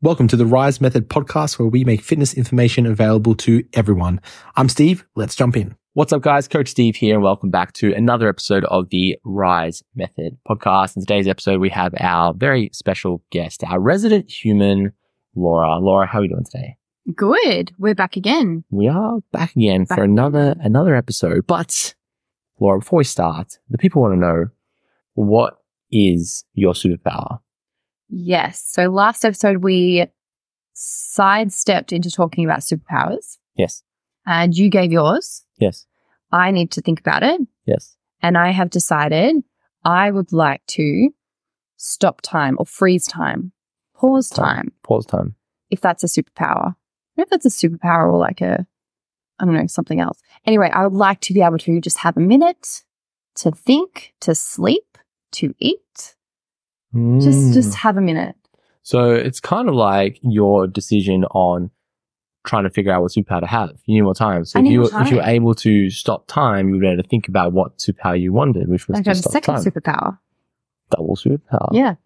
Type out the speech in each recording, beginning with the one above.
Welcome to the Rise Method podcast, where we make fitness information available to everyone. I'm Steve. Let's jump in. What's up, guys? Coach Steve here, and welcome back to another episode of the Rise Method podcast. In today's episode, we have our very special guest, our resident human, Laura. Laura, how are you doing today? Good. We're back again. We are back again Back for another another episode. But Laura, before we start, the people want to know what is your superpower? Yes. So last episode, we sidestepped into talking about superpowers Yes, and you gave yours. yes, I need to think about it. yes. And I have decided I would like to stop time or freeze time, pause time, Pause time. if that's a superpower. I don't know if that's a superpower or like a, I don't know, something else. Anyway, I would like to be able to just have a minute to think, to sleep, to eat. Just, Mm. just have a minute. So it's kind of like your decision on trying to figure out what superpower to have. You need more time. So I if need you more if you were able to stop time, you would be able to think about what superpower you wanted, which was Like I have a stop second time. superpower. Double superpower. Yeah.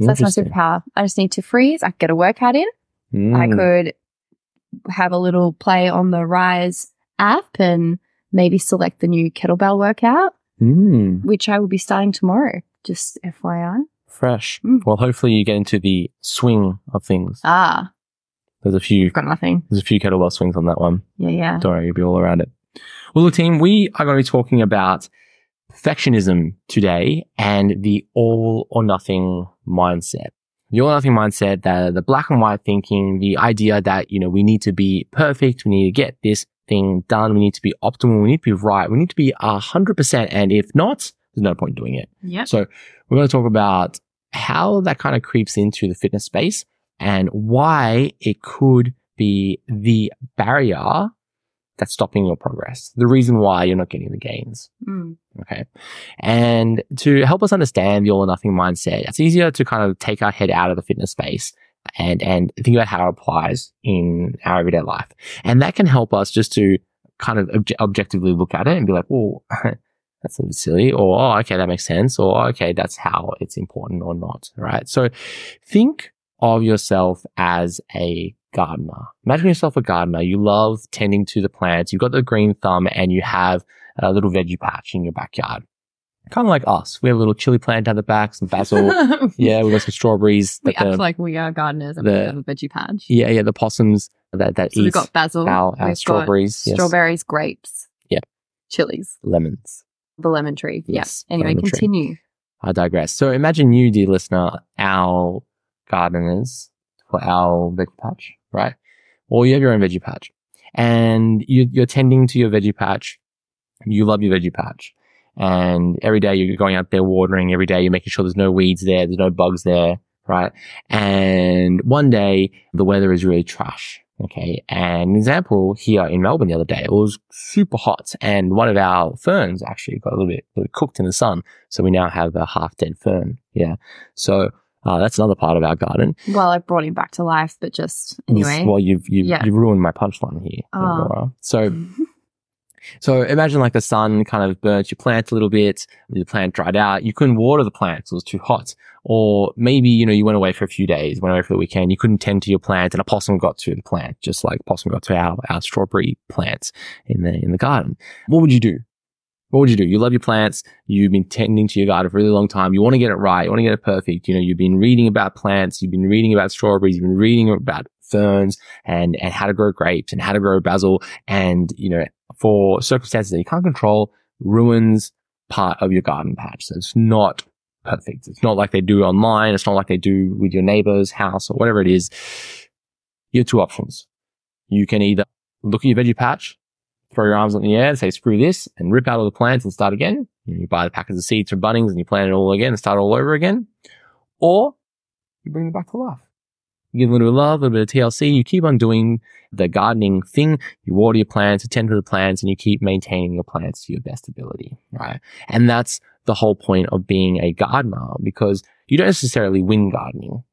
So that's my superpower. I just need to freeze. I could get a workout in. I Mm. could have a little play on the Rise app and maybe select the new kettlebell workout, Mm. which I will be starting tomorrow. Just FYI. Fresh. Mm. Well, hopefully you get into the swing of things. Ah, There's a few. Got nothing. There's a few kettlebell swings on that one. Yeah, yeah. Don't worry, you'll be all around it. Well, look, team, we are going to be talking about perfectionism today and the all or nothing mindset. The all or nothing mindset, the, the black and white thinking, the idea that, you know, we need to be perfect. We need to get this thing done. We need to be optimal. We need to be right. We need to be a hundred percent. And if not, there's no point doing it. Yeah. So we're going to talk about how that kind of creeps into the fitness space and why it could be the barrier that's stopping your progress. The reason why you're not getting the gains. Mm. Okay. And to help us understand the all or nothing mindset, it's easier to kind of take our head out of the fitness space and, and think about how it applies in our everyday life. And that can help us just to kind of obje- objectively look at it and be like, well, that's a bit silly, or oh, okay, that makes sense, or "Oh, okay, that's how it's important or not, right? So think of yourself as a gardener. Imagine yourself a gardener. You love tending to the plants. You've got the green thumb and you have a little veggie patch in your backyard. Kind of like us. We have a little chili plant down the back, some basil. yeah, we've got some strawberries. we that the- act like we are gardeners and the- we have a veggie patch. yeah, yeah, the possums that, that So eat we've got basil, our, our strawberries. yes. strawberries, grapes, Yeah. chilies, Lemons. The lemon tree. Yes, Yes. Anyway, lemon tree. continue. I digress. So imagine you, dear listener, our gardeners for our veggie patch, right? Or you have your own veggie patch and you, you're tending to your veggie patch. You love your veggie patch and every day you're going out there watering every day. You're making sure there's no weeds there. There's no bugs there, right? And one day the weather is really trash. Okay. And an example here in Melbourne the other day, it was super hot and one of our ferns actually got a little bit, little bit cooked in the sun. So we now have a half dead fern. Yeah. So uh, that's another part of our garden. Well, I brought him back to life, but just anyway. Well, you've you've, Yeah. you've ruined my punchline here, Oh. So so imagine like the sun kind of burnt your plant a little bit. The plant dried out. You couldn't water the plant; it was too hot. Or maybe you know you went away for a few days, went away for the weekend. You couldn't tend to your plant, and a possum got to the plant, just like possum got to our our strawberry plants in the in the garden. What would you do? What would you do? You love your plants. You've been tending to your garden for a really long time. You want to get it right. You want to get it perfect. You know, you've been reading about plants. You've been reading about strawberries. You've been reading about ferns and, and how to grow grapes and how to grow basil. And, you know, for circumstances that you can't control, ruins part of your garden patch. So it's not perfect. It's not like they do online. It's not like they do with your neighbor's house or whatever it is. You have two options. You can either look at your veggie patch, throw your arms up in the air and say, screw this and rip out all the plants and start again. You buy the packets of seeds from Bunnings and you plant it all again and start all over again. Or you bring them back to life. You give a little love, a little bit of TLC. You keep on doing the gardening thing. You water your plants, attend to the plants, and you keep maintaining your plants to your best ability, right? And that's the whole point of being a gardener because you don't necessarily win gardening,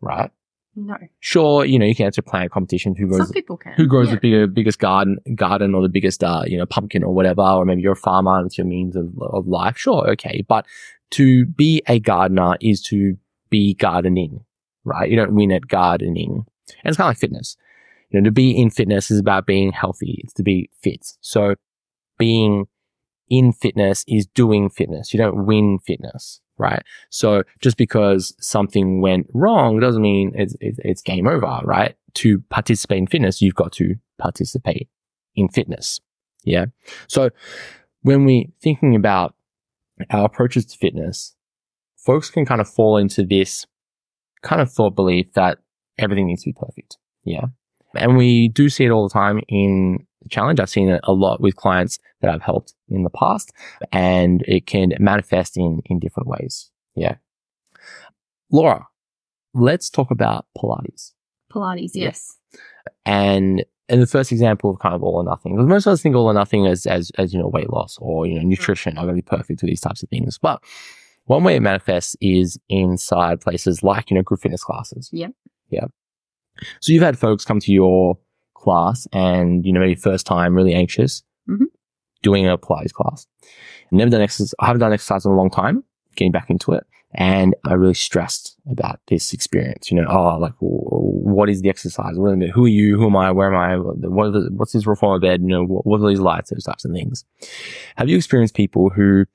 right? No. Sure, you know, you can enter plant competitions. Who grows? Some people can. who grows Yeah. the bigger, biggest garden, garden or the biggest, uh, you know, pumpkin or whatever, or maybe you're a farmer and it's your means of, of life. Sure. Okay. But to be a gardener is to be gardening, right? You don't win at gardening. And it's kind of like fitness. You know, to be in fitness is about being healthy. It's to be fit. So being in fitness is doing fitness. You don't win fitness, right? So just because something went wrong doesn't mean it's, it's, it's game over, right? To participate in fitness, you've got to participate in fitness. Yeah. So when we're thinking about our approaches to fitness, folks can kind of fall into this kind of thought belief that everything needs to be perfect. Yeah. And we do see it all the time in the challenge. I've seen it a lot with clients that I've helped in the past and it can manifest in, in different ways. Yeah. Laura, let's talk about Pilates. Pilates, yes. And and the first example of kind of all or nothing, because most of us think all or nothing as, as, as, you know, weight loss or, you know, mm. nutrition are going to be perfect for these types of things. But one way it manifests is inside places like, you know, group fitness classes. Yeah. Yeah. So you've had folks come to your class and, you know, maybe first time really anxious Mhm. doing a Pilates class. Never done exercise. I haven't done exercise in a long time, getting back into it. And I really stressed about this experience. You know, oh, like, what is the exercise? What, who are you? Who am I? Where am I? What the, what's this reformer bed? You know, what, what are these lights? Those types of things. Have you experienced people who,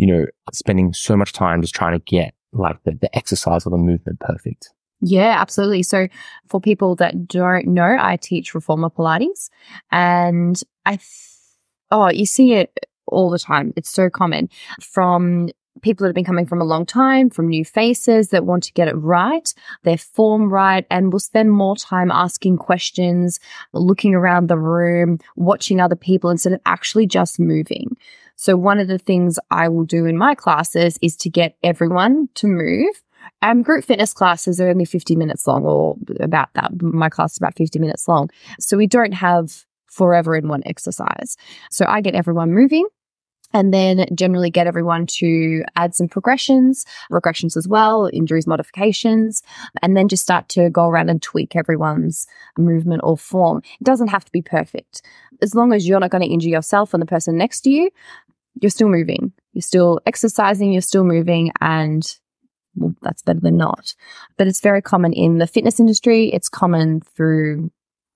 you know, spending so much time just trying to get like the, the exercise or the movement perfect? Yeah, absolutely. So, for people that don't know, I teach reformer Pilates, and I, th- oh, you see it all the time. It's so common from people that have been coming from a long time, from new faces that want to get it right, their form right, and will spend more time asking questions, looking around the room, watching other people instead of actually just moving. So, one of the things I will do in my classes is to get everyone to move. Um, group fitness classes are only 50 minutes long or about that. My class is about 50 minutes long. So we don't have forever in one exercise. So I get everyone moving and then generally get everyone to add some progressions, regressions as well, injuries, modifications, and then just start to go around and tweak everyone's movement or form. It doesn't have to be perfect. As long as you're not going to injure yourself and the person next to you, you're still moving. You're still exercising, you're still moving, and well, that's better than not. But it's very common in the fitness industry. It's common through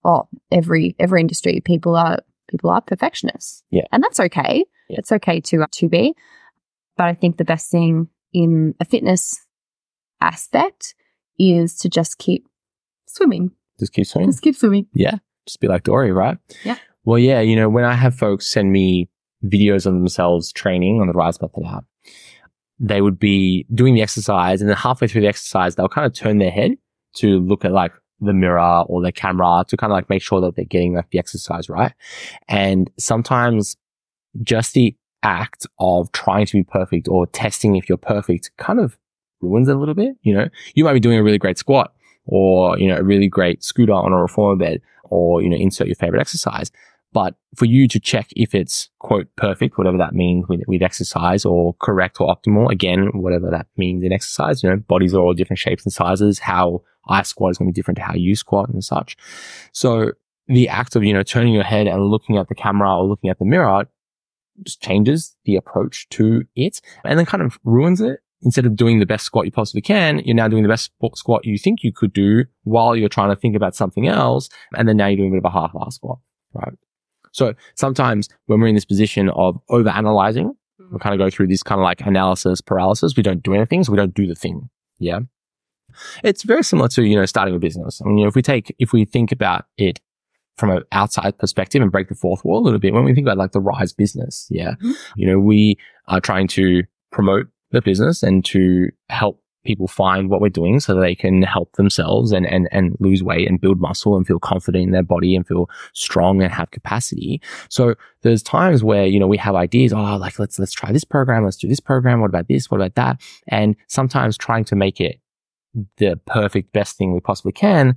oh every every industry. People are people are perfectionists. Yeah. And that's okay. Yeah. It's okay to to be. But I think the best thing in a fitness aspect is to just keep swimming. Just keep swimming. Just keep swimming. Yeah. Just be like Dory, right? Yeah. Well, yeah, you know, when I have folks send me videos of themselves training on the Rise Method app, they would be doing the exercise and then halfway through the exercise, they'll kind of turn their head to look at like the mirror or the camera to kind of like make sure that they're getting like the exercise right. And sometimes just the act of trying to be perfect or testing if you're perfect kind of ruins it a little bit. You know, you might be doing a really great squat or, you know, a really great scooter on a reformer bed or, you know, insert your favorite exercise. But for you to check if it's quote perfect, whatever that means with, with exercise or correct or optimal, again, whatever that means in exercise, you know, bodies are all different shapes and sizes. How I squat is going to be different to how you squat and such. So the act of, you know, turning your head and looking at the camera or looking at the mirror just changes the approach to it and then kind of ruins it. Instead of doing the best squat you possibly can, you're now doing the best squat you think you could do while you're trying to think about something else. And then now you're doing a bit of a half-ass squat, right? So sometimes when we're in this position of over analyzing, we kind of go through this kind of like analysis paralysis. We don't do anything. So we don't do the thing. Yeah. It's very similar to, you know, starting a business. I mean, you know, if we take, if we think about it from an outside perspective and break the fourth wall a little bit, when we think about like the rise business, yeah, Mhm. you know, we are trying to promote the business and to help people find what we're doing so that they can help themselves and, and, and lose weight and build muscle and feel confident in their body and feel strong and have capacity. So there's times where, you know, we have ideas, oh, like let's, let's try this program. Let's do this program. What about this? What about that? And sometimes trying to make it the perfect best thing we possibly can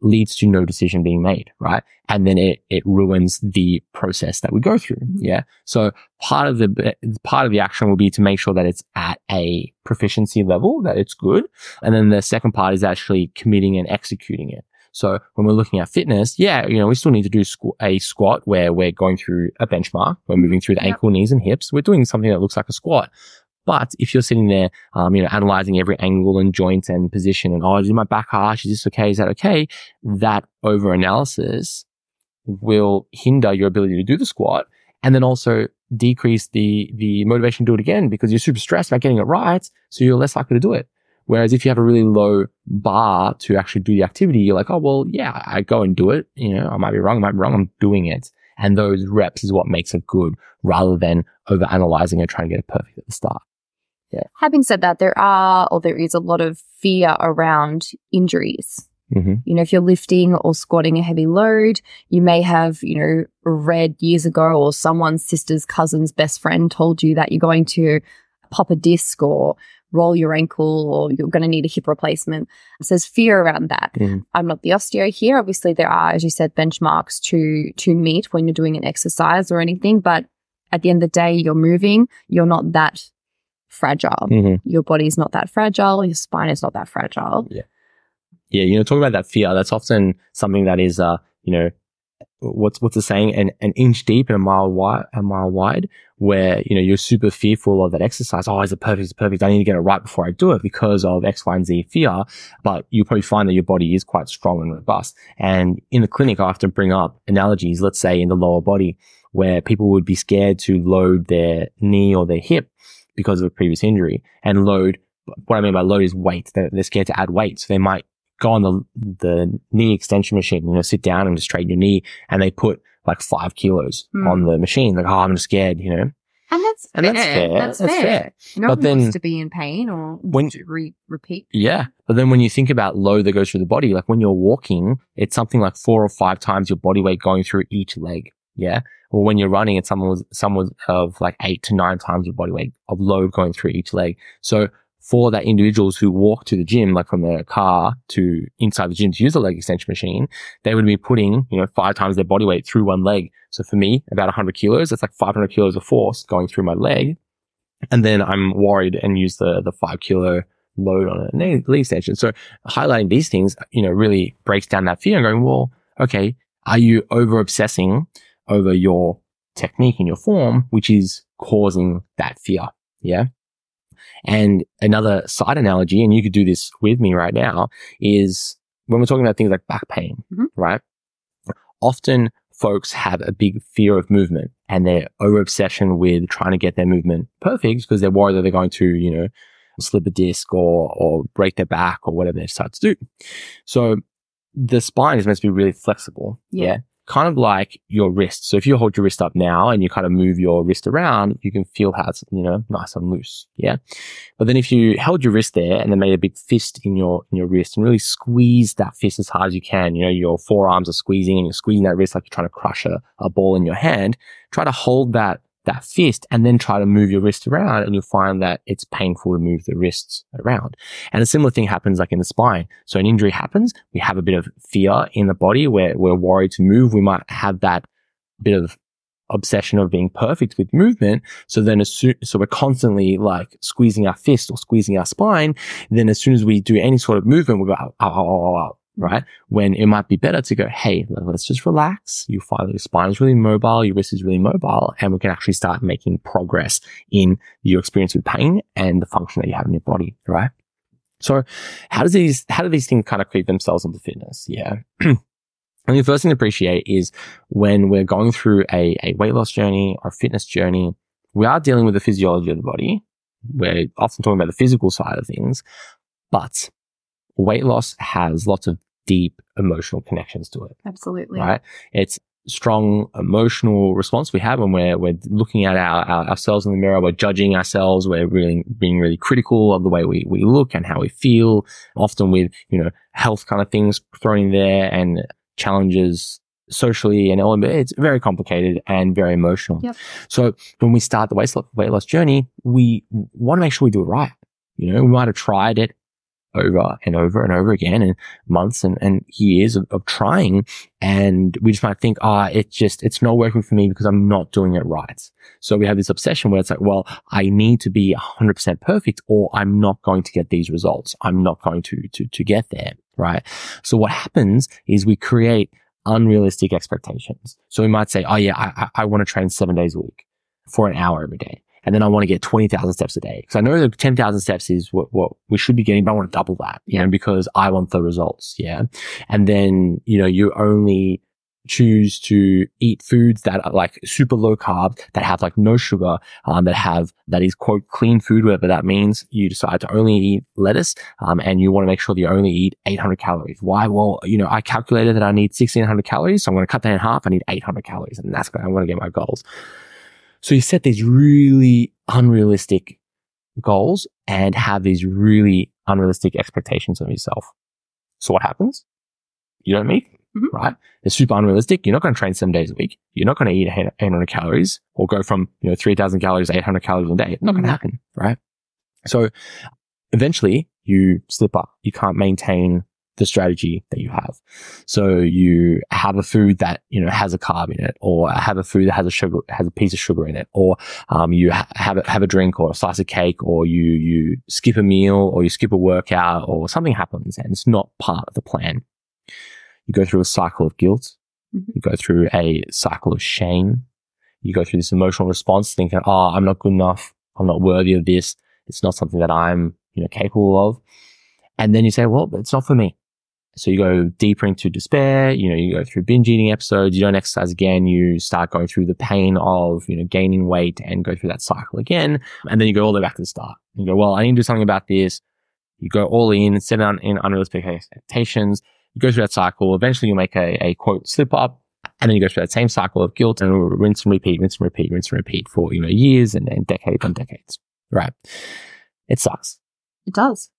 leads to no decision being made, right? And then it, it ruins the process that we go through. Yeah. So part of the, part of the action will be to make sure that it's at a proficiency level, that it's good. And then the second part is actually committing and executing it. So when we're looking at fitness, yeah, you know, we still need to do squ- a squat where we're going through a benchmark. We're moving through the Yep. ankle, knees and hips. We're doing something that looks like a squat. But if you're sitting there, um, you know, analyzing every angle and joint and position and, oh, is my back harsh? Is this okay? Is that okay? That over analysis will hinder your ability to do the squat and then also decrease the, the motivation to do it again because you're super stressed about getting it right. So you're less likely to do it. Whereas if you have a really low bar to actually do the activity, you're like, oh, well, yeah, I go and do it. You know, I might be wrong. I might be wrong. I'm doing it. And those reps is what makes it good rather than over analyzing and trying to get it perfect at the start. Having said that, there are or there is a lot of fear around injuries. Mm-hmm. You know, if you're lifting or squatting a heavy load, you may have, you know, read years ago or someone's sister's cousin's best friend told you that you're going to pop a disc or roll your ankle or you're going to need a hip replacement. So there's fear around that. Mhm. I'm not the osteo here. Obviously, there are, as you said, benchmarks to to meet when you're doing an exercise or anything. But at the end of the day, you're moving. You're not that fragile. Mm-hmm. Your body's not that fragile. Your spine is not that fragile. Yeah, Yeah. you know, talking about that fear, that's often something that is, uh, you know, what's what's the saying? An an inch deep and a mile wide, a mile wide. Where you know you're super fearful of that exercise. Oh, is it perfect? Is it perfect? I need to get it right before I do it because of X, Y, and Z fear. But you probably find that your body is quite strong and robust. And in the clinic, I often bring up analogies. Let's say in the lower body, where people would be scared to load their knee or their hip because of a previous injury, and load. What I mean by load is weight. They're, they're scared to add weight, so they might go on the the knee extension machine, you know, sit down and just straighten your knee, and they put like five kilos Hmm. on the machine. Like, oh, I'm scared, you know. And that's And that's fair. That's, That's fair. fair. No But one then- wants to be in pain or When- to re- repeat. Yeah. But then when you think about load that goes through the body, like when you're walking, it's something like four or five times your body weight going through each leg. Yeah. Well, when you're running, it's someone with someone of like eight to nine times your body weight of load going through each leg. So for that individuals who walk to the gym, like from their car to inside the gym to use the leg extension machine, they would be putting, you know, five times their body weight through one leg. So for me, about 100 kilos, that's like 500 kilos of force going through my leg. And then I'm worried and use the, the five kilo load on a leg extension. So highlighting these things, you know, really breaks down that fear and going, well, okay, are you over obsessing over your technique and your form, which is causing that fear? Yeah. And another side analogy, and you could do this with me right now, is when we're talking about things like back pain, Mhm. right? Often folks have a big fear of movement and their over obsession with trying to get their movement perfect because they're worried that they're going to, you know, slip a disc or, or break their back or whatever they decide to do. So the spine is meant to be really flexible. Yeah. yeah. Kind of like your wrist. So if you hold your wrist up now and you kind of move your wrist around, you can feel how it's, you know, nice and loose. Yeah. But then if you held your wrist there and then made a big fist in your, in your wrist and really squeeze that fist as hard as you can, you know, your forearms are squeezing and you're squeezing that wrist like you're trying to crush a, a ball in your hand, try to hold that that fist and then try to move your wrist around and you'll find that it's painful to move the wrists around. And a similar thing happens like in the spine. So an injury happens, we have a bit of fear in the body where we're worried to move. We might have that bit of obsession of being perfect with movement. So then as soon, so we're constantly like squeezing our fist or squeezing our spine. Then as soon as we do any sort of movement, we go, ow, ow, ow, ow, right? When it might be better to go, hey, let's just relax. You find your spine is really mobile, your wrist is really mobile, and we can actually start making progress in your experience with pain and the function that you have in your body, right? So how does these, how do these things kind of creep themselves into fitness? Yeah. And the first thing to appreciate is when we're going through a, a weight loss journey or a fitness journey, we are dealing with the physiology of the body. We're often talking about the physical side of things, but weight loss has lots of deep emotional connections to it, Absolutely. right? It's strong emotional response we have when we're, we're looking at our, our, ourselves in the mirror, we're judging ourselves, we're really being really critical of the way we, we look and how we feel, often with, you know, health kind of things thrown in there and challenges socially and all, it's very complicated and very emotional. Yep. So when we start the weight loss, weight loss journey, we want to make sure we do it right. You know, we might have tried it over and over and over again and months and, and years of, of trying. And we just might think, ah, it's just, it's not working for me because I'm not doing it right. So we have this obsession where it's like, well, I need to be 100% perfect or I'm not going to get these results. I'm not going to, to, to get there. Right. So what happens is we create unrealistic expectations. So we might say, oh yeah, I, I, I want to train seven days a week for an hour every day. And then I want to get 20,000 steps a day. Because I know that 10,000 steps is what, what we should be getting, but I want to double that, you know, because I want the results. Yeah. And then, you know, you only choose to eat foods that are like super low carb, that have like no sugar, um, that have, that is quote clean food, whatever that means. You decide to only eat lettuce, um, and you want to make sure that you only eat 800 calories. Why? Well, you know, I calculated that I need 1600 calories. So I'm going to cut that in half. I need 800 calories and that's going, I want to get my goals. So you set these really unrealistic goals and have these really unrealistic expectations of yourself. So what happens? You don't meet, Mhm. right? They're super unrealistic. You're not going to train seven days a week. You're not going to eat 800 calories or go from, you know, 3000 calories, to 800 calories a day. It's not going to Mhm. happen, right? So eventually you slip up. You can't maintain the strategy that you have. So you have a food that, you know, has a carb in it or have a food that has a sugar, has a piece of sugar in it or, um, you ha- have a, have a drink or a slice of cake or you, you skip a meal or you skip a workout or something happens and it's not part of the plan. You go through a cycle of guilt. Mhm. You go through a cycle of shame. You go through this emotional response thinking, oh, I'm not good enough. I'm not worthy of this. It's not something that I'm, you know, capable of. And then you say, well, it's not for me. So you go deeper into despair, you know, you go through binge eating episodes, you don't exercise again, you start going through the pain of, you know, gaining weight and go through that cycle again. And then you go all the way back to the start. You go, well, I need to do something about this. You go all in, set on in unrealistic expectations. You go through that cycle. Eventually you make a, a quote slip up and then you go through that same cycle of guilt and rinse and repeat, rinse and repeat, rinse and repeat for, you know, years and, and decades and decades. Right. It sucks. It does.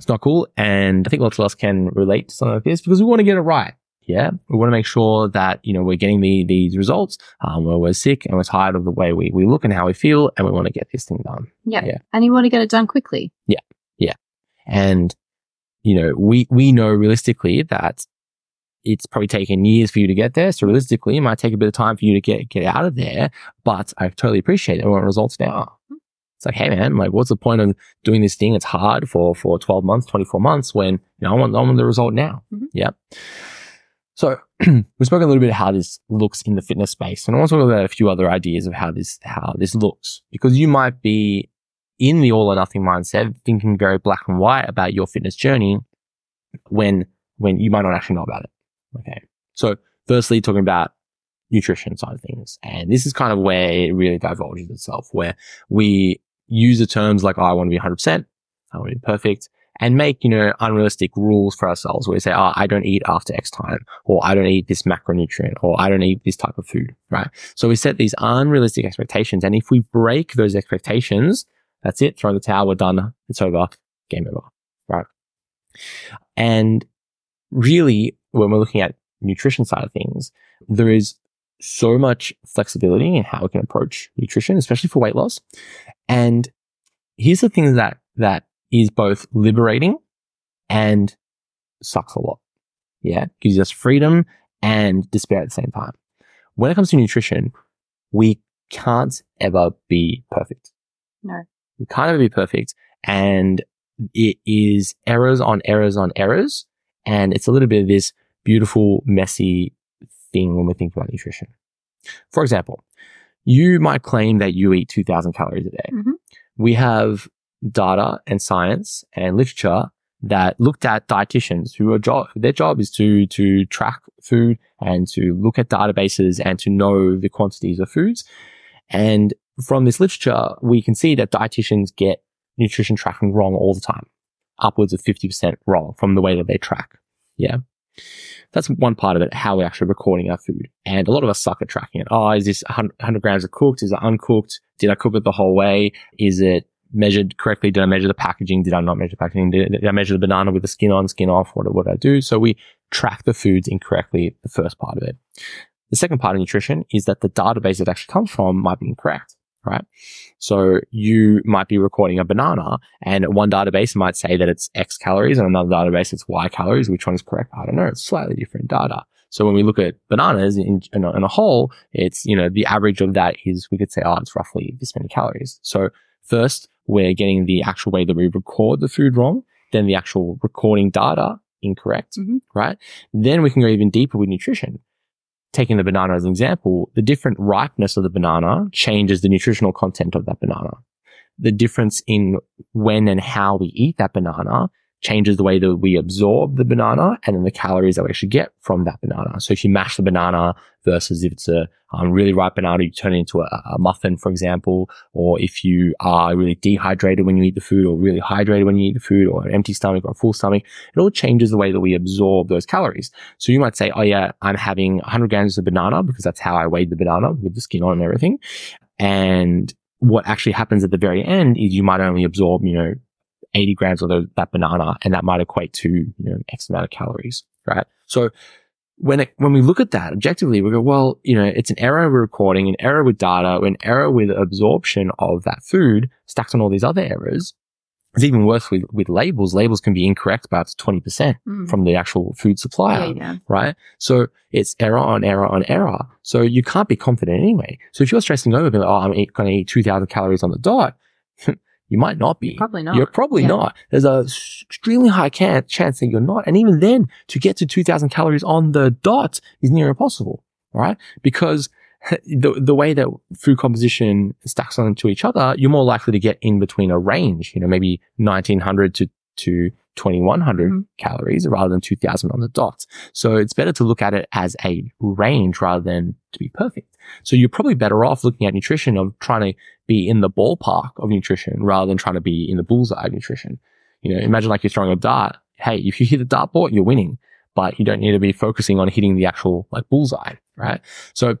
It's not cool. And I think lots of us can relate to something like this because we want to get it right. Yeah. We want to make sure that, you know, we're getting the, these results, um, where we're sick and we're tired of the way we, we look and how we feel. And we want to get this thing done. Yeah. Yeah. And you want to get it done quickly. Yeah. Yeah. And, you know, we, we know realistically that it's probably taken years for you to get there. So realistically, it might take a bit of time for you to get, get out of there, but I totally appreciate it. We want results now. It's like, hey man, like what's the point of doing this thing? It's hard for, for 12 months, 24 months when, you know, I want, I want the result now. Mhm. Yep. So we spoke a little bit of how this looks in the fitness space. And I want to talk about a few other ideas of how this, how this looks because you might be in the all or nothing mindset, thinking very black and white about your fitness journey when, when you might not actually know about it. Okay. So firstly, talking about nutrition side of things. And this is kind of where it really divulges itself, where we use the terms like, oh, I want to be 100%, I want to be perfect, and make, you know, unrealistic rules for ourselves where we say, oh, I don't eat after X time, or I don't eat this macronutrient, or I don't eat this type of food, right? So we set these unrealistic expectations. And if we break those expectations, that's it, throw the towel, we're done, it's over, game over, right? And really, when we're looking at nutrition side of things, there is so much flexibility in how we can approach nutrition, especially for weight loss. And here's the thing that, that is both liberating and sucks a lot. Yeah. Gives us freedom and despair at the same time. When it comes to nutrition, we can't ever be perfect. No. We can't ever be perfect. And it is errors on errors on errors. And it's a little bit of this beautiful, messy thing when we think about nutrition. For example, you might claim that you eat 2000 calories a day. Mhm. We have data and science and literature that looked at dietitians who are job, their job is to, to track food and to look at databases and to know the quantities of foods. And from this literature, we can see that dietitians get nutrition tracking wrong all the time, upwards of 50% wrong from the way that they track. Yeah. That's one part of it, how we're actually recording our food. And a lot of us suck at tracking it. Oh, is this 100 grams of cooked? Is it uncooked? Did I cook it the whole way? Is it measured correctly? Did I measure the packaging? Did I not measure the packaging? Did, I measure the banana with the skin on, skin off? What, what did I do? So we track the foods incorrectly, the first part of it. The second part of nutrition is that the database it actually comes from might be incorrect right? So you might be recording a banana and one database might say that it's X calories and another database it's Y calories. Which one is correct? I don't know. It's slightly different data. So when we look at bananas in, in, a, in a whole, it's, you know, the average of that is we could say, oh, it's roughly this many calories. So first we're getting the actual way that we record the food wrong, then the actual recording data incorrect, Mhm. right? Then we can go even deeper with nutrition. Taking the banana as an example, the different ripeness of the banana changes the nutritional content of that banana. The difference in when and how we eat that banana changes the way that we absorb the banana and then the calories that we actually get from that banana. So if you mash the banana versus if it's a um, really ripe banana, you turn it into a, a, muffin, for example, or if you are really dehydrated when you eat the food or really hydrated when you eat the food or an empty stomach or a full stomach, it all changes the way that we absorb those calories. So you might say, oh yeah, I'm having 100 grams of banana because that's how I weighed the banana with the skin on and everything. And what actually happens at the very end is you might only absorb, you know, 80 grams of those, that banana, and that might equate to, you know, X amount of calories, right? So when it, when we look at that objectively, we go, well, you know, it's an error with recording, an error with data, an error with absorption of that food stacked on all these other errors. It's even worse with, with labels. Labels can be incorrect by up to 20% Mm. from the actual food supplier yeah, yeah. right? So it's error on error on error. So you can't be confident anyway. So if you're stressing over, being like, oh, I'm going to eat 2000 calories on the dot, you might not be. Probably not. You're probably Yeah. not. There's a extremely high can- chance that you're not. And even then, to get to 2000 calories on the dot is near impossible, right? Because the, the way that food composition stacks onto each other, you're more likely to get in between a range, you know, maybe 1900 to, to 2100 Mhm. calories rather than 2000 on the dot. So it's better to look at it as a range rather than to be perfect. So you're probably better off looking at nutrition of trying to be in the ballpark of nutrition rather than trying to be in the bullseye of nutrition. You know, imagine like you're throwing a dart. Hey, if you hit the dartboard, you're winning, but you don't need to be focusing on hitting the actual like bullseye, right? So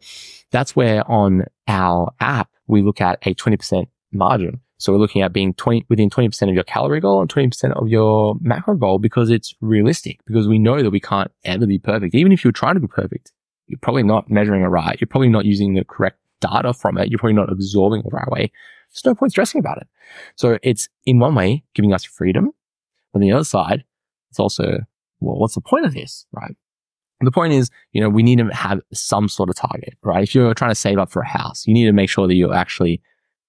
that's where on our app, we look at a 20% margin. So we're looking at being 20 within 20% of your calorie goal and 20% of your macro goal because it's realistic because we know that we can't ever be perfect. Even if you're trying to be perfect, you're probably not measuring it right. You're probably not using the correct data from it. You're probably not absorbing it the right way. There's no point stressing about it. So it's in one way giving us freedom. But on the other side, it's also, well, what's the point of this? Right. The point is, you know, we need to have some sort of target, right? If you're trying to save up for a house, you need to make sure that you're actually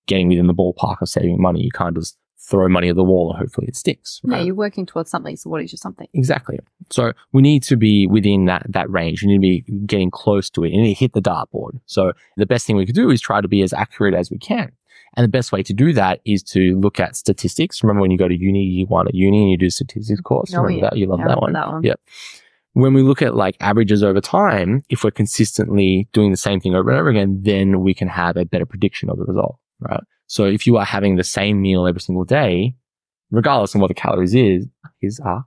getting within the ballpark of saving money. You can't just throw money at the wall and hopefully it sticks. Yeah, you're working towards something. So what is your something? Exactly. So we need to be within that that range. We need to be getting close to it. You need to hit the dartboard. So the best thing we could do is try to be as accurate as we can. And the best way to do that is to look at statistics. Remember when you go to uni, you want a uni and you do a statistics course. Oh, Remember yeah. that? You love Yeah, that one. that one. Yep. When we look at like averages over time, if we're consistently doing the same thing over and over again, then we can have a better prediction of the result, right? So if you are having the same meal every single day, regardless of what the calories is, is are,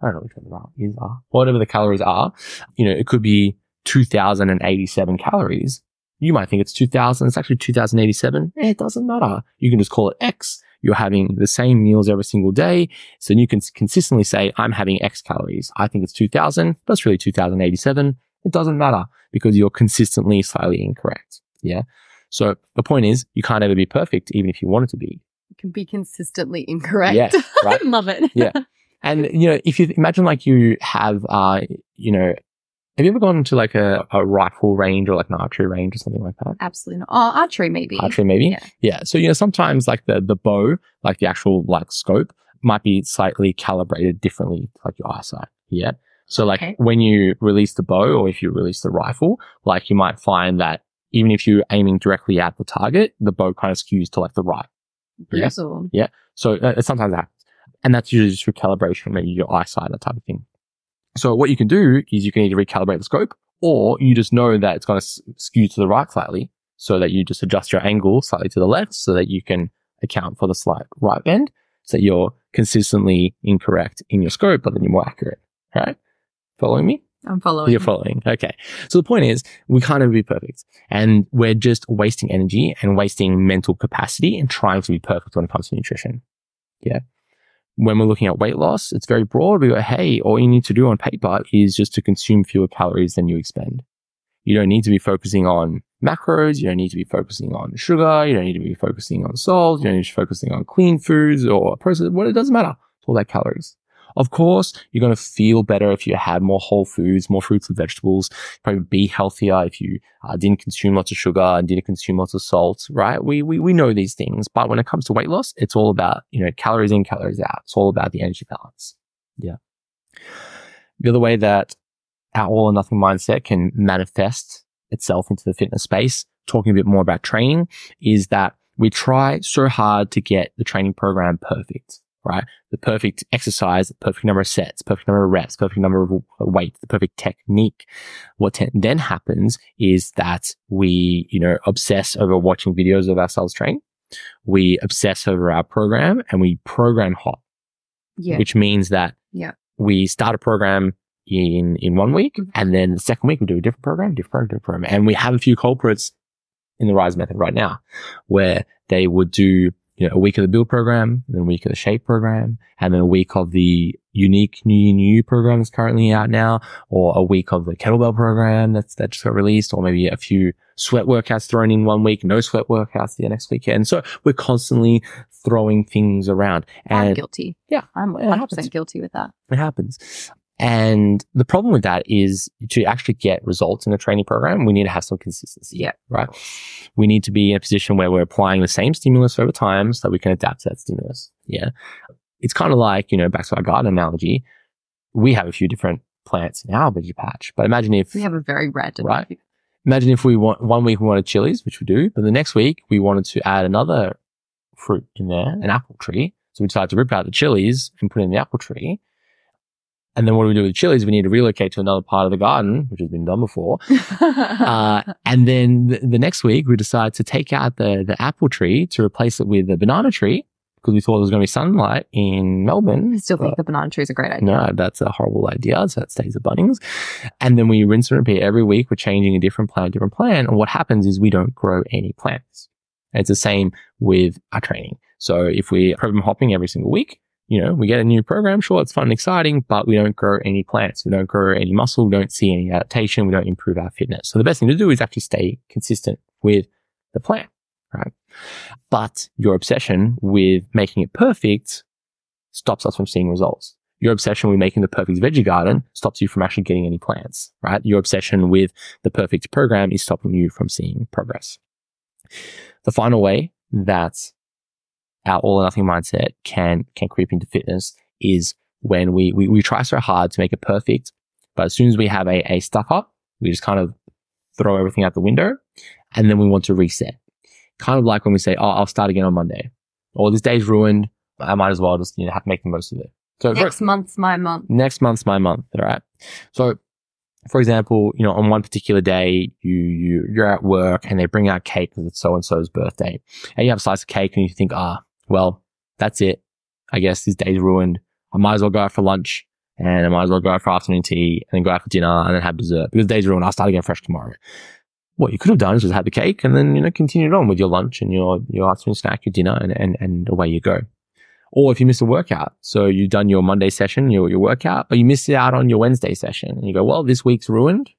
I don't know which ones are, is are, whatever the calories are, you know, it could be 2087 calories. You might think it's 2000. It's actually 2087. Eh, it doesn't matter. You can just call it X. You're having the same meals every single day. So you can consistently say, I'm having X calories. I think it's 2000, but it's really 2087. It doesn't matter because you're consistently slightly incorrect. Yeah. So the point is you can't ever be perfect, even if you wanted to be. You can be consistently incorrect. Yes, right. I love it. Yeah. And, you know, if you imagine like you have, uh, you know, have you ever gone to like a, a rifle range or like an archery range or something like that? Absolutely not. Oh, archery maybe. Archery, maybe? Yeah. Yeah. So, you know, sometimes like the, the bow, like the actual like scope might be slightly calibrated differently, to, like your eyesight. Yeah. So like Okay. when you release the bow or if you release the rifle, like you might find that even if you're aiming directly at the target, the bow kind of skews to like the right. Yeah. Brutal. So uh, sometimes that happens. And that's usually just recalibration, maybe your eyesight, that type of thing. So what you can do is you can either recalibrate the scope or you just know that it's going to skew to the right slightly so that you just adjust your angle slightly to the left so that you can account for the slight right bend so that you're consistently incorrect in your scope, but then you're more accurate. Right? Following me? I'm following. You're following. Okay. So the point is, we can't ever be perfect. And we're just wasting energy and wasting mental capacity and trying to be perfect when it comes to nutrition. Yeah. When we're looking at weight loss, it's very broad. We go, hey, all you need to do on paper is just to consume fewer calories than you expend. You don't need to be focusing on macros. You don't need to be focusing on sugar. You don't need to be focusing on salt. You don't need to be focusing on clean foods or processed. What it doesn't matter. It's all that calories. Of course, you're going to feel better if you had more whole foods, more fruits and vegetables. Probably be healthier if you uh, didn't consume lots of sugar and didn't consume lots of salt, right? We, we, we know these things. But when it comes to weight loss, it's all about, you know, calories in, calories out. It's all about the energy balance. Yeah. The other way that our all or nothing mindset can manifest itself into the fitness space, talking a bit more about training, is that we try so hard to get the training program perfect, right? The perfect exercise, the perfect number of sets, perfect number of reps, perfect number of weight, the perfect technique. What te- then happens is that we, you know, obsess over watching videos of ourselves train. We obsess over our program and we program hop. Yeah. which means that Yeah. we start a program in in one week, Mhm. and then the second week we do a different program, different program, different program, and we have a few culprits in the Rise method right now, where they would do you know a week of the build program, then a week of the shape program, and then a week of the unique new new program that's currently out now, or a week of the kettlebell program that's that just got released, or maybe a few sweat workouts thrown in one week, no sweat workouts the next weekend. So we're constantly throwing things around, I'm and guilty. Yeah. I'm 100% guilty with that. it happens. And the problem with that is to actually get results in a training program, we need to have some consistency. Yeah. Right. We need to be in a position where we're applying the same stimulus over time so that we can adapt to that stimulus. Yeah. It's kind of like, you know, back to our garden analogy. We have a few different plants in our veggie patch, but imagine if, We have a very random. Right. imagine if we want one week we wanted chilies, which we do, but the next week we wanted to add another fruit in there, an apple tree. So we decided to rip out the chilies and put in the apple tree. And then what do we do with the chilies? We need to relocate to another part of the garden, which has been done before. Uh, and then the, the next week we decide to take out the, the apple tree to replace it with a banana tree because we thought there was going to be sunlight in Melbourne. I still think the banana tree is a great idea. no, that's a horrible idea. So that stays at Bunnings. And then we rinse and repeat every week. We're changing a different plant, different plant. And what happens is we don't grow any plants. It's the same with our training. So if we program hopping every single week, you know, we get a new program. Sure, it's fun and exciting, but we don't grow any plants. We don't grow any muscle. We don't see any adaptation. We don't improve our fitness. So the best thing to do is actually stay consistent with the plan, right? But your obsession with making it perfect stops us from seeing results. Your obsession with making the perfect veggie garden stops you from actually getting any plants, right? Your obsession with the perfect program is stopping you from seeing progress. The final way that our all or nothing mindset can, can creep into fitness is when we, we, we try so hard to make it perfect, but as soon as we have a, a stuck up, we just kind of throw everything out the window and then we want to reset. Kind of like when we say, oh, I'll start again on Monday or this day's ruined. I might as well just, you know, have to make the most of it. So for- Next month's my month. next month's my month. All right. So, for example, you know, on one particular day, you, you, you're at work and they bring out cake because it's so and so's birthday. And you have a slice of cake and you think, ah, well, that's it. I guess this day's ruined. I might as well go out for lunch and I might as well go out for afternoon tea and then go out for dinner and then have dessert because the day's ruined. I'll start again fresh tomorrow. What you could have done is just had the cake and then, you know, continued on with your lunch and your, your afternoon snack, your dinner and, and, and away you go. Or if you miss a workout, so you've done your Monday session, your, your workout, but you missed out on your Wednesday session and you go, well, this week's ruined.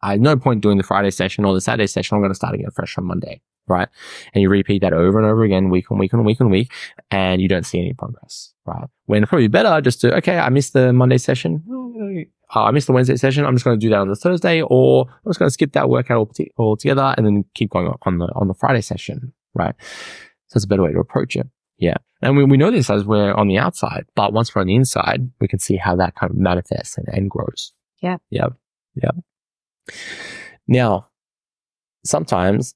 I had no point doing the Friday session or the Saturday session. I'm going to start again fresh on Monday, right? And you repeat that over and over again, week on week on week on week, and you don't see any progress, right? When probably better just to, okay, I missed the Monday session. Uh, I missed the Wednesday session. I'm just going to do that on the Thursday, or I'm just going to skip that workout altogether and then keep going on- on the, on the Friday session, right? So it's a better way to approach it. Yeah. And we, we know this as we're on the outside, but once we're on the inside, we can see how that kind of manifests and, and grows. Yeah. Yeah. Yeah. Now, sometimes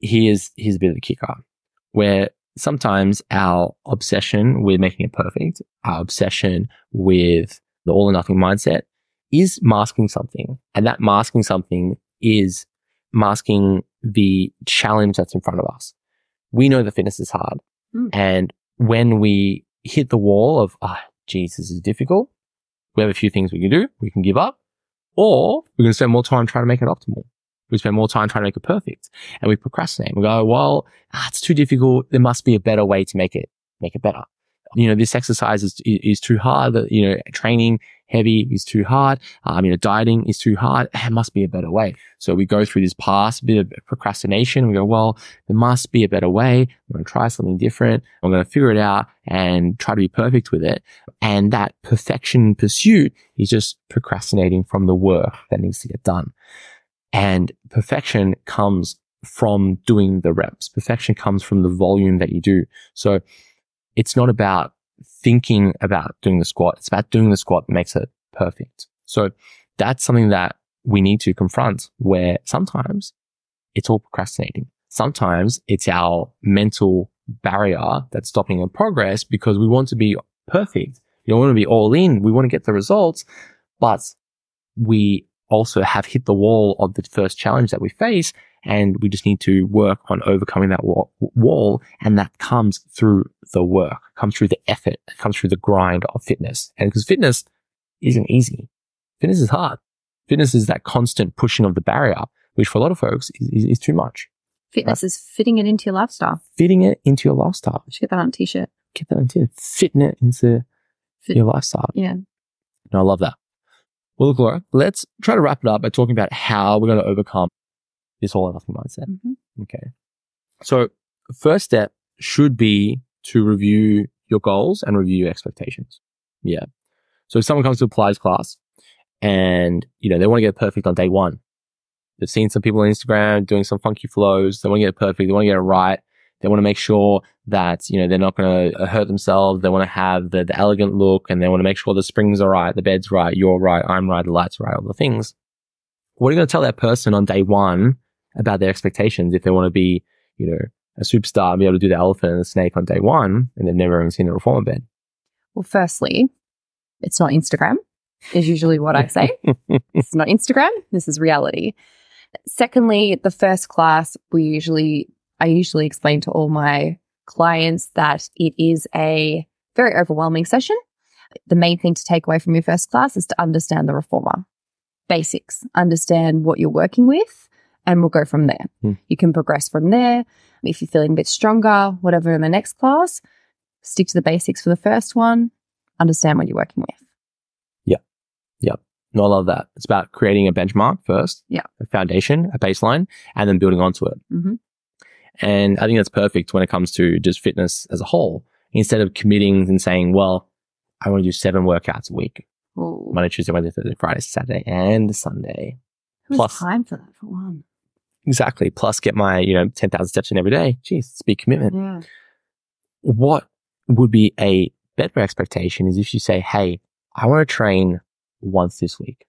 here's, here's a bit of a kicker where sometimes our obsession with making it perfect, our obsession with the all or nothing mindset is masking something. And that masking something is masking the challenge that's in front of us. We know that fitness is hard. Mm. And when we hit the wall of, ah, geez, this is difficult, we have a few things we can do. We can give up or we're going to spend more time trying to make it optimal. We spend more time trying to make it perfect and we procrastinate. We go, well, ah, it's too difficult. There must be a better way to make it, make it better. You know, this exercise is, is too hard. You know, training heavy is too hard. Um, you know, dieting is too hard. There must be a better way. So we go through this past bit of procrastination. We go, well, there must be a better way. I'm going to try something different. I'm going to figure it out and try to be perfect with it. And that perfection pursuit is just procrastinating from the work that needs to get done. And perfection comes from doing the reps. Perfection comes from the volume that you do. So it's not about thinking about doing the squat. It's about doing the squat that makes it perfect. So that's something that we need to confront where sometimes it's all procrastinating. Sometimes it's our mental barrier that's stopping our progress because we want to be perfect. Don't want to be all in. We want to get the results, but we also have hit the wall of the first challenge that we face. And we just need to work on overcoming that wall, wall. And that comes through the work, comes through the effort, comes through the grind of fitness. And because fitness isn't easy. Fitness is hard. Fitness is that constant pushing of the barrier, which for a lot of folks is, is, is too much. Fitness is fitting it into your lifestyle. Fitting it into your lifestyle. You should get that on a t-shirt. Get that on a t-shirt. fitting it into Fit- your lifestyle. Yeah. No, I love that. Well, look, Laura, let's try to wrap it up by talking about how we're going to overcome this all or nothing mindset. Mhm. Okay. So first step should be to review your goals and review your expectations. Yeah. So if someone comes to a Pilates class and, you know, they want to get perfect on day one, they've seen some people on Instagram doing some funky flows. They want to get it perfect. They want to get it right. They want to make sure that, you know, they're not going to uh, hurt themselves. They want to have the, the elegant look and they want to make sure the springs are right, the bed's right, you're right, I'm right, the lights are right, all the things. What are you going to tell that person on day one about their expectations if they want to be, you know, a superstar and be able to do the elephant and the snake on day one and they've never even seen a reformer bed? Well, firstly, it's not Instagram, is usually what I say. it's not Instagram. This is reality. Secondly, the first class, we usually, I usually explain to all my clients that it is a very overwhelming session. The main thing to take away from your first class is to understand the reformer basics, understand what you're working with, and we'll go from there. Hmm. You can progress from there. If you're feeling a bit stronger, whatever in the next class, stick to the basics for the first one, understand what you're working with. Yeah. Yeah. No, I love that. It's about creating a benchmark first, Yeah. a foundation, a baseline, and then building onto it. hmm And I think that's perfect when it comes to just fitness as a whole. Instead of committing and saying, well, I want to do seven workouts a week Monday, Tuesday, Wednesday, Thursday, Friday, Saturday, and Sunday. Who's plus- time for that for one? Exactly. Plus get my, you know, 10,000 steps in every day. Jeez, it's a big commitment. Yeah. What would be a better expectation is if you say, Hey, I want to train once this week.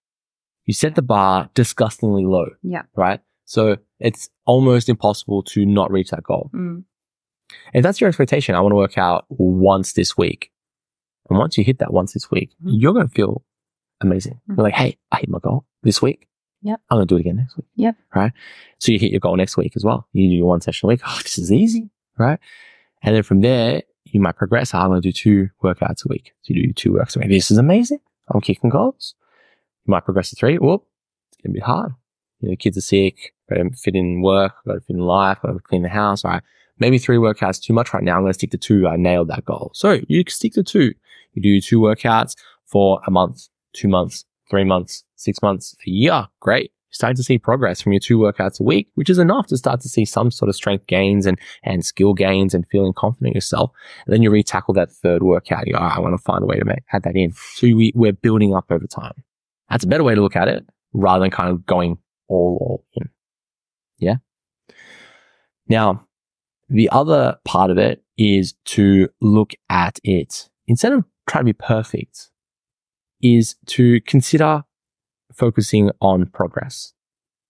You set the bar disgustingly low, Yeah. right? So it's almost impossible to not reach that goal. Mm. If that's your expectation, I want to work out once this week. And once you hit that once this week, Mhm. you're going to feel amazing. Mhm. You're like, Hey, I hit my goal this week. Yep. I'm going to do it again next week. Yep. Right. So you hit your goal next week as well. You do your one session a week. Oh, this is easy. Right. And then from there, you might progress. I'm going to do two workouts a week. So you do two workouts a week. This is amazing. I'm kicking goals. You might progress to three. Whoop. It's going to be hard. You know, kids are sick. Got to fit in work. Got to fit in life. Got to clean the house. All right. Maybe three workouts too much right now. I'm going to stick to two. I nailed that goal. So you stick to two. You do two workouts for a month, two months, three months, six months, a year. Great. You're starting to see progress from your two workouts a week, which is enough to start to see some sort of strength gains and, and skill gains and feeling confident yourself. And then you retackle that third workout. You go, "Oh, I want to find a way to make, add that in. So we, we're building up over time. That's a better way to look at it rather than kind of going all, all in. Yeah. Now, the other part of it is to look at it instead of trying to be perfect is to consider focusing on progress.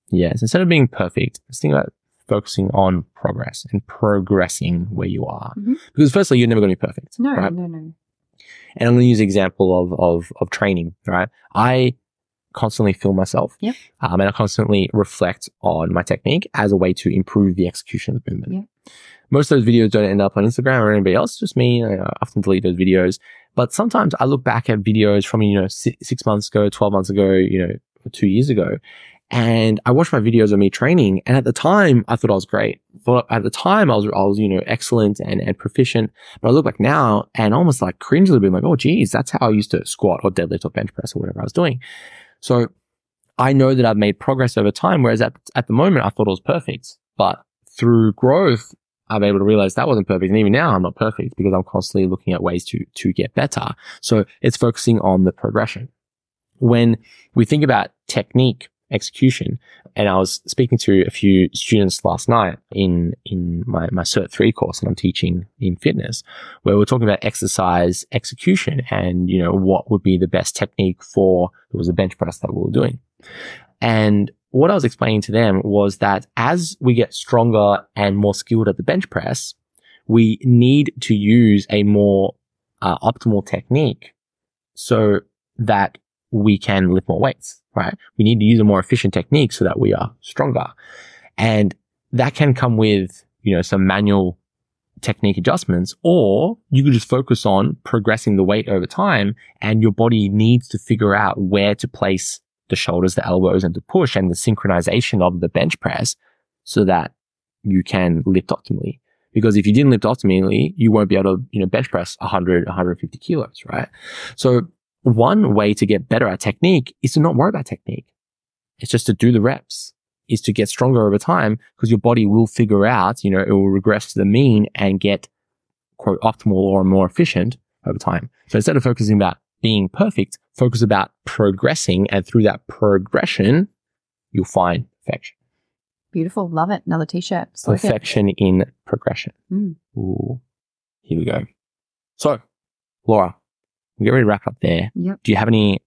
Yes. Instead of being perfect, let's think about focusing on progress and progressing where you are. Mhm. Because firstly, you're never going to be perfect. No, right? no, no. And I'm going to use the example of, of, of training, right? I constantly film myself. Yep. Um, and I constantly reflect on my technique as a way to improve the execution of the movement. Yeah. Most of those videos don't end up on Instagram or anybody else, just me. I often delete those videos. But sometimes I look back at videos from, you know, six, six months ago, 12 months ago, you know, two years ago. And I watched my videos of me training. And at the time, I thought I was great. Thought at the time I was, I was, you know, excellent and, and proficient. But I look back now and almost like cringe a little bit like, oh, geez, that's how I used to squat or deadlift or bench press or whatever I was doing. So I know that I've made progress over time. Whereas at, at the moment, I thought it was perfect. But through growth, I'm able to realize that wasn't perfect. And even now, I'm not perfect because I'm constantly looking at ways to, to get better. So it's focusing on the progression. When we think about technique execution. And I was speaking to a few students last night in, in my, my Cert 3 course that I'm teaching in fitness, where we're talking about exercise execution and, you know, what would be the best technique for, it was a bench press that we were doing. And what I was explaining to them was that as we get stronger and more skilled at the bench press, we need to use a more uh, optimal technique so that we can lift more weights, right? We need to use a more efficient technique so that we are stronger. And that can come with, you know, some manual technique adjustments, or you could just focus on progressing the weight over time and your body needs to figure out where to place the shoulders, the elbows and the push and the synchronization of the bench press so that you can lift optimally. Because if you didn't lift optimally, you won't be able to, you know, bench press 100, 150 kilos, right? So one way to get better at technique is to not worry about technique. It's just to do the reps, is to get stronger over time because your body will figure out, you know, it will regress to the mean and get quote optimal or more efficient over time. So instead of focusing about being perfect, focus about progressing. And through that progression, you'll find perfection. Beautiful. Love it. Another t-shirt. Just like. Perfection in progression. Mm. Ooh, here we go. So, Laura, we get ready to wrap up there. Yep. Do you have any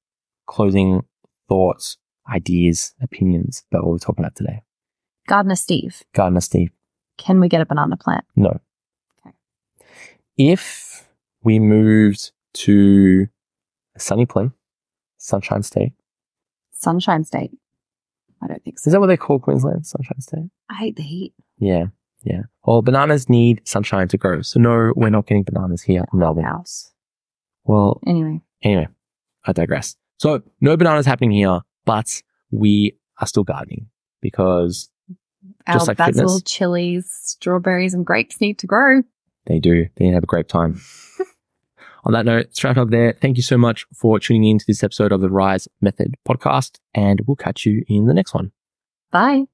closing thoughts, ideas, opinions about what we're talking about today? Gardener Steve, Gardener Steve, can we get a banana plant? no. Okay. If we moved to a sunny place, Sunshine State, Sunshine State. I don't think so. is that what they call Queensland? Sunshine State? I hate the heat. Yeah, yeah. Well, bananas need sunshine to grow. So no, we're not getting bananas here in Melbourne. House. Well, Anyway, Anyway, I digress. So no bananas happening here, but we are still gardening because Just our like basil, fitness. chilies, strawberries, and grapes need to grow. they do. They have a great time. On that note, let's wrap up there. Thank you so much for tuning in to this episode of the Rise Method podcast, and we'll catch you in the next one. Bye.